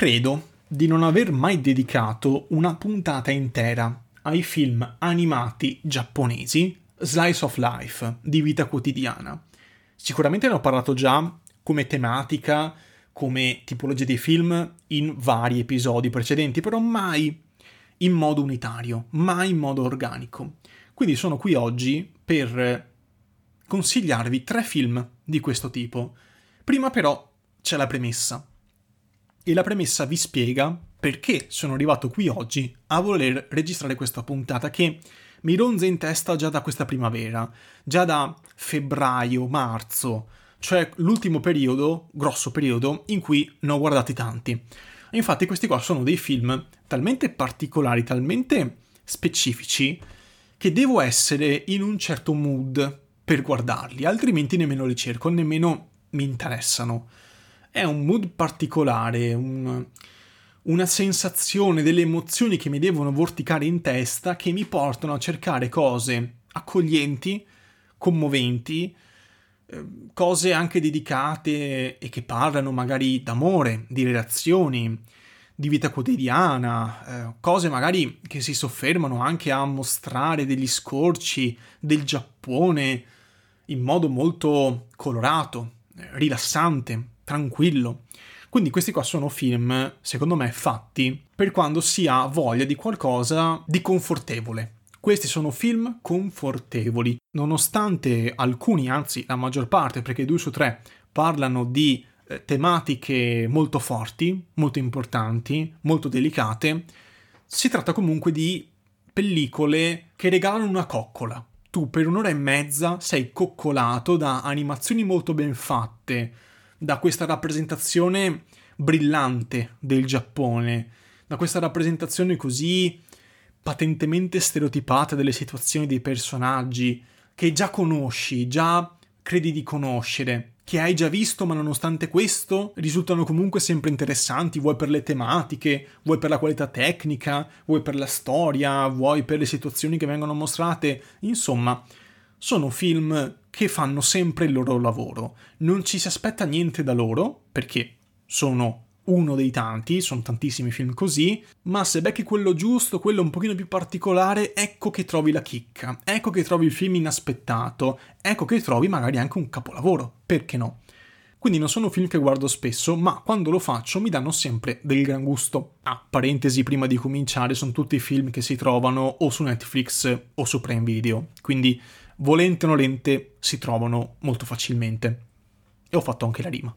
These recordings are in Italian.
Credo di non aver mai dedicato una puntata intera ai film animati giapponesi Slice of Life, di vita quotidiana. Sicuramente ne ho parlato già come tematica, come tipologia di film in vari episodi precedenti, però mai in modo unitario, mai in modo organico. Quindi sono qui oggi per consigliarvi tre film di questo tipo. Prima però c'è la premessa e la premessa vi spiega perché sono arrivato qui oggi a voler registrare questa puntata che mi ronza in testa già da questa primavera, già da febbraio, marzo, cioè l'ultimo periodo, grosso periodo, in cui ne ho guardati tanti. Infatti questi qua sono dei film talmente particolari, talmente specifici, che devo essere in un certo mood per guardarli, altrimenti nemmeno li cerco, nemmeno mi interessano è un mood particolare, un, una sensazione, delle emozioni che mi devono vorticare in testa che mi portano a cercare cose accoglienti, commoventi, eh, cose anche dedicate e che parlano magari d'amore, di relazioni, di vita quotidiana, eh, cose magari che si soffermano anche a mostrare degli scorci del Giappone in modo molto colorato, rilassante, tranquillo. Quindi questi qua sono film, secondo me, fatti per quando si ha voglia di qualcosa di confortevole. Questi sono film confortevoli, nonostante alcuni, anzi la maggior parte, perché due su tre parlano di eh, tematiche molto forti, molto importanti, molto delicate, si tratta comunque di pellicole che regalano una coccola. Tu per un'ora e mezza sei coccolato da animazioni molto ben fatte, da questa rappresentazione brillante del Giappone, da questa rappresentazione così patentemente stereotipata delle situazioni dei personaggi, che già conosci, già credi di conoscere, che hai già visto ma nonostante questo risultano comunque sempre interessanti, vuoi per le tematiche, vuoi per la qualità tecnica, vuoi per la storia, vuoi per le situazioni che vengono mostrate, insomma, sono film che fanno sempre il loro lavoro. Non ci si aspetta niente da loro, perché sono uno dei tanti, sono tantissimi film così, ma se becchi quello giusto, quello un pochino più particolare, ecco che trovi la chicca, ecco che trovi il film inaspettato, ecco che trovi magari anche un capolavoro, perché no? Quindi non sono film che guardo spesso, ma quando lo faccio mi danno sempre del gran gusto. Ah, parentesi prima di cominciare, sono tutti film che si trovano o su Netflix o su Prime Video, quindi volente o nolente si trovano molto facilmente. E ho fatto anche la rima.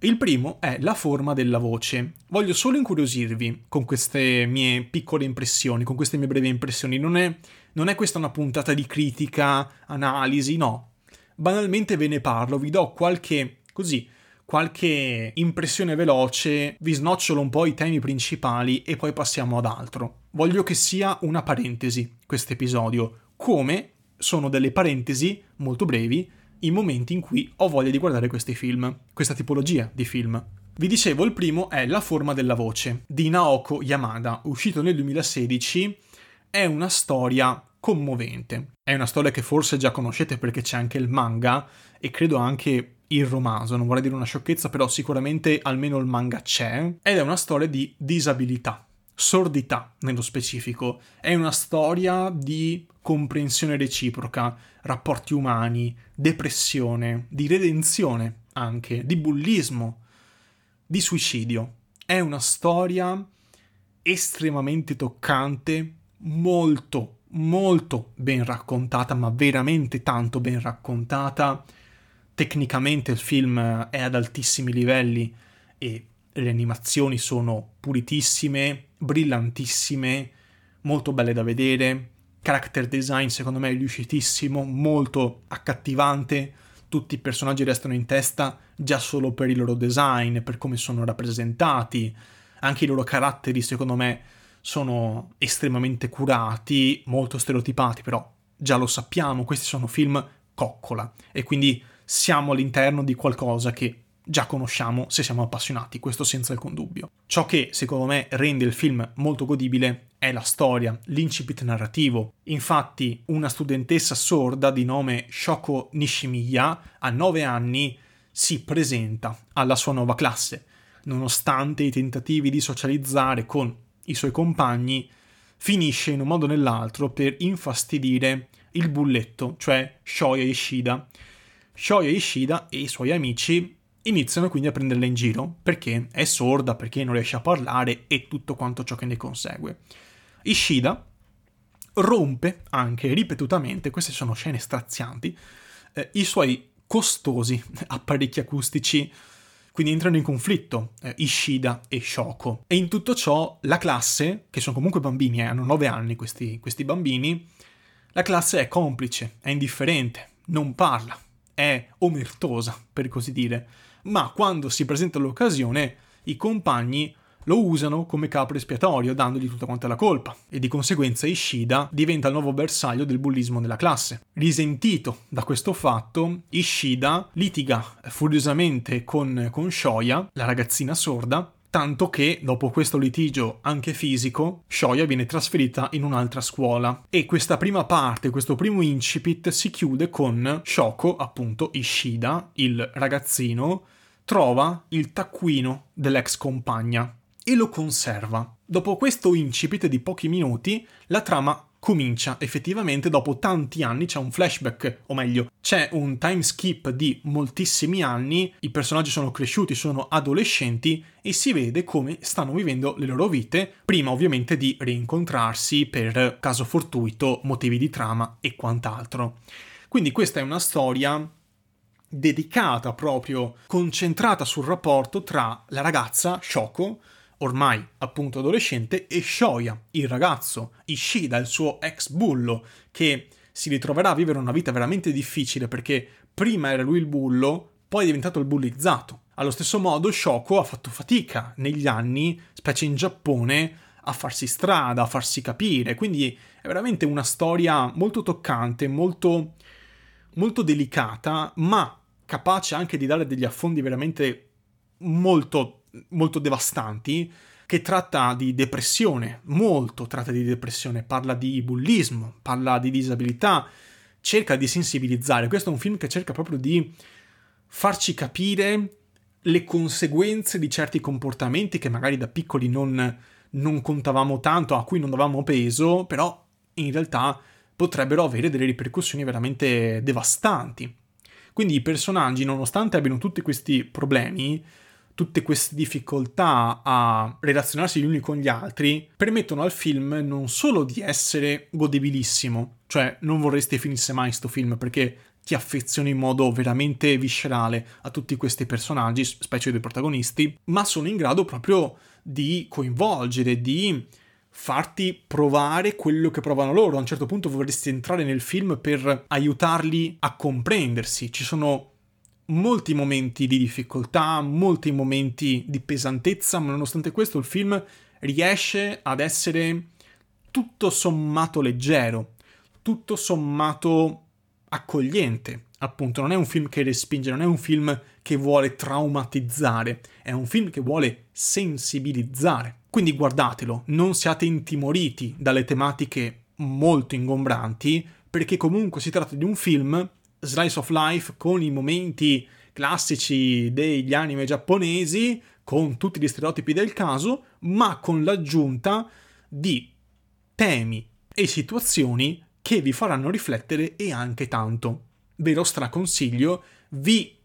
Il primo è la forma della voce. Voglio solo incuriosirvi con queste mie piccole impressioni, con queste mie brevi impressioni. Non è, non è questa una puntata di critica, analisi, no. Banalmente ve ne parlo, vi do qualche, così, qualche impressione veloce, vi snocciolo un po' i temi principali e poi passiamo ad altro. Voglio che sia una parentesi questo episodio, come sono delle parentesi molto brevi i momenti in cui ho voglia di guardare questi film, questa tipologia di film. Vi dicevo, il primo è La forma della voce di Naoko Yamada, uscito nel 2016. È una storia commovente. È una storia che forse già conoscete perché c'è anche il manga e credo anche il romanzo, non vorrei dire una sciocchezza, però sicuramente almeno il manga c'è. Ed è una storia di disabilità sordità nello specifico. È una storia di comprensione reciproca, rapporti umani, depressione, di redenzione anche, di bullismo, di suicidio. È una storia estremamente toccante, molto, molto ben raccontata, ma veramente tanto ben raccontata. Tecnicamente il film è ad altissimi livelli e le animazioni sono pulitissime, brillantissime, molto belle da vedere, character design secondo me riuscitissimo, molto accattivante, tutti i personaggi restano in testa già solo per il loro design, per come sono rappresentati, anche i loro caratteri secondo me sono estremamente curati, molto stereotipati, però già lo sappiamo, questi sono film coccola e quindi siamo all'interno di qualcosa che già conosciamo se siamo appassionati, questo senza alcun dubbio. Ciò che secondo me rende il film molto godibile è la storia, l'incipit narrativo. Infatti, una studentessa sorda di nome Shoko Nishimiya a 9 anni si presenta alla sua nuova classe. nonostante i tentativi di socializzare con i suoi compagni, finisce in un modo o nell'altro per infastidire il bulletto, cioè Shoya Ishida. Shoya Ishida e i suoi amici iniziano quindi a prenderla in giro perché è sorda, perché non riesce a parlare e tutto quanto ciò che ne consegue. Ishida rompe anche ripetutamente, queste sono scene strazianti, eh, i suoi costosi apparecchi acustici, quindi entrano in conflitto eh, Ishida e Shoko. E in tutto ciò la classe, che sono comunque bambini, eh, hanno 9 anni questi, questi bambini, la classe è complice, è indifferente, non parla, è omertosa, per così dire. Ma quando si presenta l'occasione, i compagni lo usano come capro espiatorio, dandogli tutta quanta la colpa, e di conseguenza Ishida diventa il nuovo bersaglio del bullismo della classe. Risentito da questo fatto, Ishida litiga furiosamente con, con Shoya, la ragazzina sorda, tanto che dopo questo litigio anche fisico, Shoya viene trasferita in un'altra scuola e questa prima parte, questo primo incipit si chiude con Shoko, appunto Ishida, il ragazzino, trova il taccuino dell'ex compagna e lo conserva. Dopo questo incipit di pochi minuti, la trama comincia effettivamente dopo tanti anni, c'è un flashback, o meglio, c'è un time skip di moltissimi anni, i personaggi sono cresciuti, sono adolescenti e si vede come stanno vivendo le loro vite, prima ovviamente di rincontrarsi per caso fortuito, motivi di trama e quant'altro. Quindi questa è una storia dedicata proprio, concentrata sul rapporto tra la ragazza, Shoko, ormai appunto adolescente, e Shoya, il ragazzo, Ishida, il suo ex bullo, che si ritroverà a vivere una vita veramente difficile perché prima era lui il bullo, poi è diventato il bullizzato. Allo stesso modo Shoko ha fatto fatica negli anni, specie in Giappone, a farsi strada, a farsi capire, quindi è veramente una storia molto toccante, molto, molto delicata, ma capace anche di dare degli affondi veramente molto molto devastanti che tratta di depressione, molto tratta di depressione, parla di bullismo, parla di disabilità, cerca di sensibilizzare. Questo è un film che cerca proprio di farci capire le conseguenze di certi comportamenti che magari da piccoli non, non contavamo tanto, a cui non davamo peso, però in realtà potrebbero avere delle ripercussioni veramente devastanti. Quindi i personaggi, nonostante abbiano tutti questi problemi, tutte queste difficoltà a relazionarsi gli uni con gli altri permettono al film non solo di essere godebilissimo, cioè non vorresti finisse mai sto film perché ti affezioni in modo veramente viscerale a tutti questi personaggi, specie dei protagonisti, ma sono in grado proprio di coinvolgere, di farti provare quello che provano loro. A un certo punto vorresti entrare nel film per aiutarli a comprendersi. Ci sono molti momenti di difficoltà, molti momenti di pesantezza, ma nonostante questo il film riesce ad essere tutto sommato leggero, tutto sommato accogliente. Appunto, non è un film che respinge, non è un film che vuole traumatizzare, è un film che vuole sensibilizzare. Quindi guardatelo, non siate intimoriti dalle tematiche molto ingombranti, perché comunque si tratta di un film slice of life con i momenti classici degli anime giapponesi, con tutti gli stereotipi del caso, ma con l'aggiunta di temi e situazioni che vi faranno riflettere e anche tanto. Ve lo straconsiglio, vi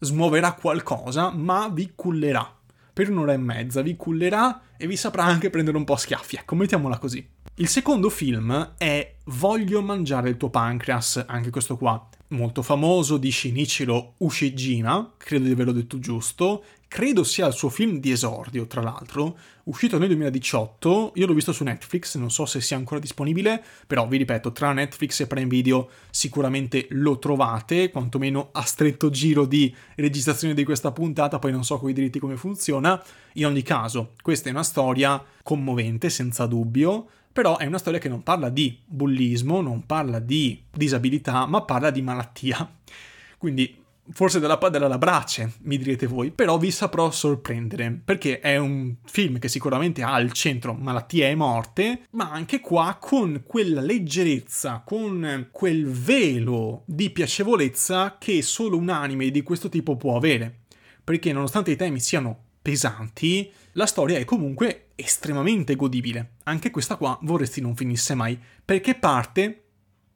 smuoverà qualcosa, ma vi cullerà. Per un'ora e mezza vi cullerà e vi saprà anche prendere un po' a schiaffi, ecco, mettiamola così. Il secondo film è Voglio mangiare il tuo pancreas, anche questo qua molto famoso di Shinichiro Ushijima, credo di averlo detto giusto, credo sia il suo film di esordio, tra l'altro, uscito nel 2018, io l'ho visto su Netflix, non so se sia ancora disponibile, però vi ripeto, tra Netflix e Prime Video sicuramente lo trovate, quantomeno a stretto giro di registrazione di questa puntata, poi non so con i diritti come funziona. In ogni caso, questa è una storia commovente, senza dubbio, però è una storia che non parla di bullismo, non parla di disabilità, ma parla di malattia. Quindi forse della padella alla brace, mi direte voi, però vi saprò sorprendere, perché è un film che sicuramente ha al centro malattia e morte, ma anche qua con quella leggerezza, con quel velo di piacevolezza che solo un anime di questo tipo può avere. Perché nonostante i temi siano pesanti, la storia è comunque estremamente godibile. Anche questa qua vorresti non finisse mai, perché parte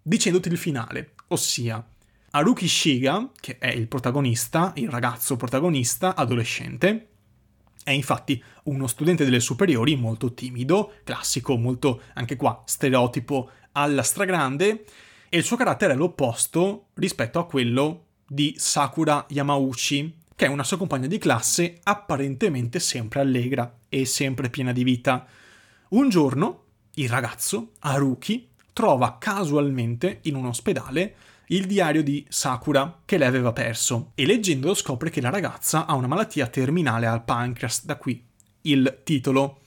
dicendoti il finale, ossia Haruki Shiga, che è il protagonista, il ragazzo protagonista, adolescente, è infatti uno studente delle superiori molto timido, classico, molto anche qua stereotipo alla stragrande, e il suo carattere è l'opposto rispetto a quello di Sakura Yamauchi, che è una sua compagna di classe apparentemente sempre allegra e sempre piena di vita. Un giorno il ragazzo, Haruki, trova casualmente in un ospedale il diario di Sakura che lei aveva perso e leggendolo scopre che la ragazza ha una malattia terminale al pancreas, da qui il titolo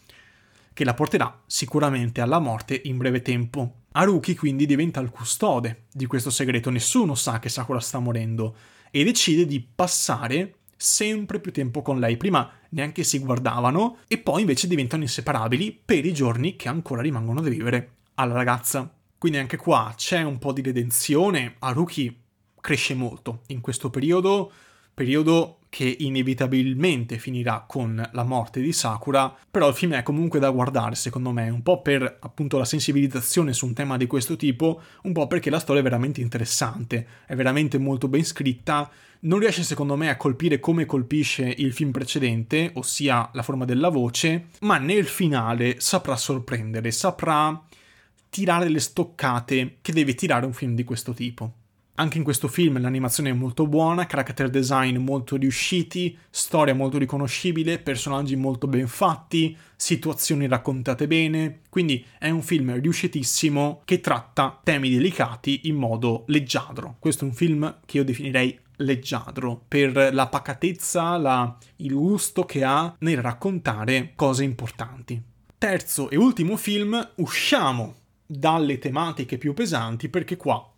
che la porterà sicuramente alla morte in breve tempo. Haruki quindi diventa il custode di questo segreto, nessuno sa che Sakura sta morendo e decide di passare sempre più tempo con lei. Prima neanche si guardavano e poi invece diventano inseparabili per i giorni che ancora rimangono da vivere alla ragazza. Quindi anche qua c'è un po' di redenzione. Haruki cresce molto in questo periodo, periodo che inevitabilmente finirà con la morte di Sakura, però il film è comunque da guardare secondo me, un po' per appunto la sensibilizzazione su un tema di questo tipo, un po' perché la storia è veramente interessante, è veramente molto ben scritta, non riesce secondo me a colpire come colpisce il film precedente, ossia la forma della voce, ma nel finale saprà sorprendere, saprà tirare le stoccate che deve tirare un film di questo tipo. Anche in questo film l'animazione è molto buona, character design molto riusciti, storia molto riconoscibile, personaggi molto ben fatti, situazioni raccontate bene, quindi è un film riuscitissimo che tratta temi delicati in modo leggiadro. Questo è un film che io definirei leggiadro per la pacatezza, la, il gusto che ha nel raccontare cose importanti. Terzo e ultimo film, usciamo dalle tematiche più pesanti perché qua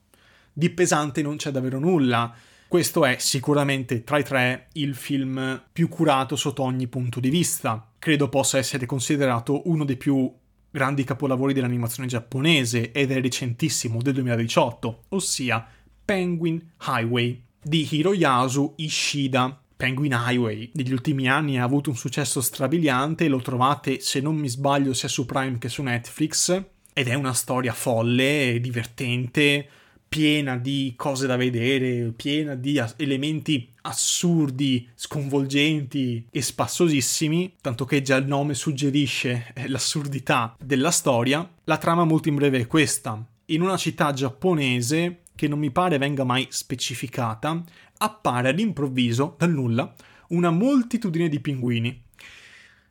di pesante non c'è davvero nulla. Questo è sicuramente tra i tre il film più curato sotto ogni punto di vista. Credo possa essere considerato uno dei più grandi capolavori dell'animazione giapponese ed è recentissimo del 2018, ossia Penguin Highway di Hiroyasu Ishida. Penguin Highway negli ultimi anni ha avuto un successo strabiliante, lo trovate se non mi sbaglio sia su Prime che su Netflix ed è una storia folle, divertente, piena di cose da vedere, piena di elementi assurdi, sconvolgenti e spassosissimi, tanto che già il nome suggerisce eh, l'assurdità della storia. La trama molto in breve è questa. In una città giapponese, che non mi pare venga mai specificata, appare all'improvviso, dal nulla, una moltitudine di pinguini.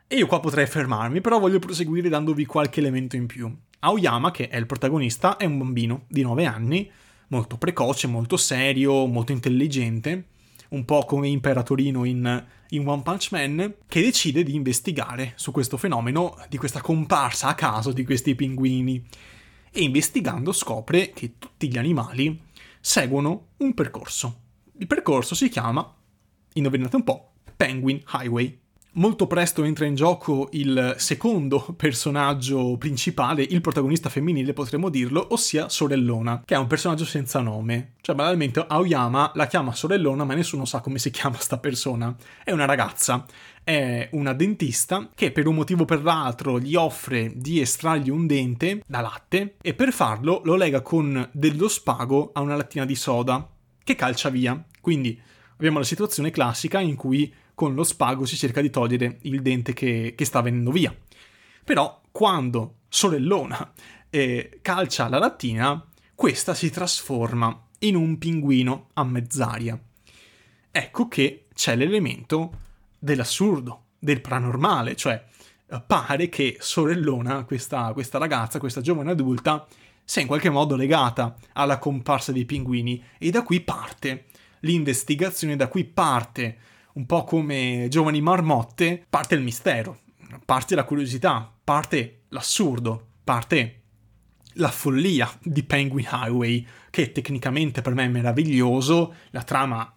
E io qua potrei fermarmi, però voglio proseguire dandovi qualche elemento in più. Aoyama, che è il protagonista, è un bambino di 9 anni, molto precoce, molto serio, molto intelligente, un po' come Imperatorino in, in One Punch Man, che decide di investigare su questo fenomeno di questa comparsa a caso di questi pinguini. E investigando scopre che tutti gli animali seguono un percorso. Il percorso si chiama, indovinate un po', Penguin Highway molto presto entra in gioco il secondo personaggio principale, il protagonista femminile potremmo dirlo, ossia Sorellona, che è un personaggio senza nome. Cioè, banalmente, Aoyama la chiama Sorellona, ma nessuno sa come si chiama sta persona. È una ragazza, è una dentista che per un motivo o per l'altro gli offre di estrargli un dente da latte e per farlo lo lega con dello spago a una lattina di soda che calcia via. Quindi abbiamo la situazione classica in cui con lo spago si cerca di togliere il dente che, che sta venendo via. Però quando sorellona eh, calcia la lattina, questa si trasforma in un pinguino a mezz'aria. Ecco che c'è l'elemento dell'assurdo, del paranormale, cioè eh, pare che sorellona, questa, questa ragazza, questa giovane adulta, sia in qualche modo legata alla comparsa dei pinguini e da qui parte l'investigazione, da qui parte un po' come Giovani Marmotte, parte il mistero, parte la curiosità, parte l'assurdo, parte la follia di Penguin Highway, che tecnicamente per me è meraviglioso, la trama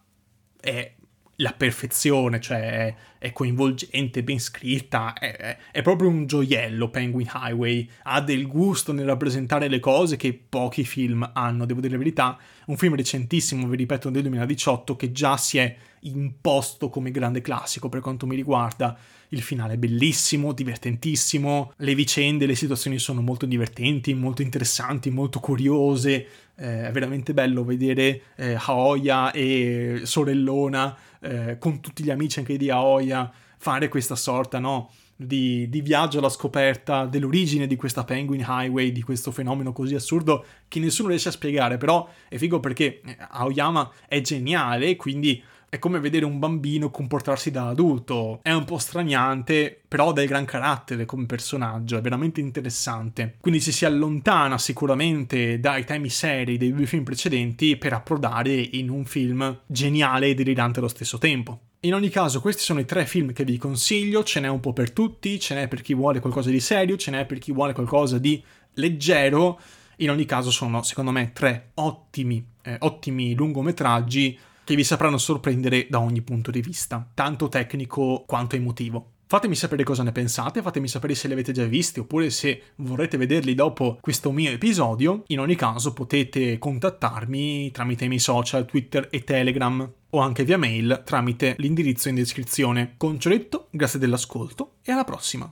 è la perfezione, cioè è coinvolgente, ben scritta, è, è, proprio un gioiello Penguin Highway, ha del gusto nel rappresentare le cose che pochi film hanno, devo dire la verità, un film recentissimo, vi ripeto, del 2018, che già si è imposto come grande classico per quanto mi riguarda. Il finale è bellissimo, divertentissimo, le vicende, le situazioni sono molto divertenti, molto interessanti, molto curiose. Eh, è veramente bello vedere eh, Aoya e sorellona eh, con tutti gli amici anche di Aoya fare questa sorta, no? Di, di, viaggio alla scoperta dell'origine di questa Penguin Highway, di questo fenomeno così assurdo che nessuno riesce a spiegare, però è figo perché eh, Aoyama è geniale, quindi è come vedere un bambino comportarsi da adulto. È un po' straniante, però ha del gran carattere come personaggio, è veramente interessante. Quindi ci si allontana sicuramente dai temi seri dei due film precedenti per approdare in un film geniale e delirante allo stesso tempo. In ogni caso, questi sono i tre film che vi consiglio, ce n'è un po' per tutti, ce n'è per chi vuole qualcosa di serio, ce n'è per chi vuole qualcosa di leggero. In ogni caso sono, secondo me, tre ottimi, eh, ottimi lungometraggi che vi sapranno sorprendere da ogni punto di vista, tanto tecnico quanto emotivo. Fatemi sapere cosa ne pensate, fatemi sapere se li avete già visti oppure se vorrete vederli dopo questo mio episodio. In ogni caso potete contattarmi tramite i miei social, Twitter e Telegram o anche via mail tramite l'indirizzo in descrizione. Concioletto, grazie dell'ascolto e alla prossima!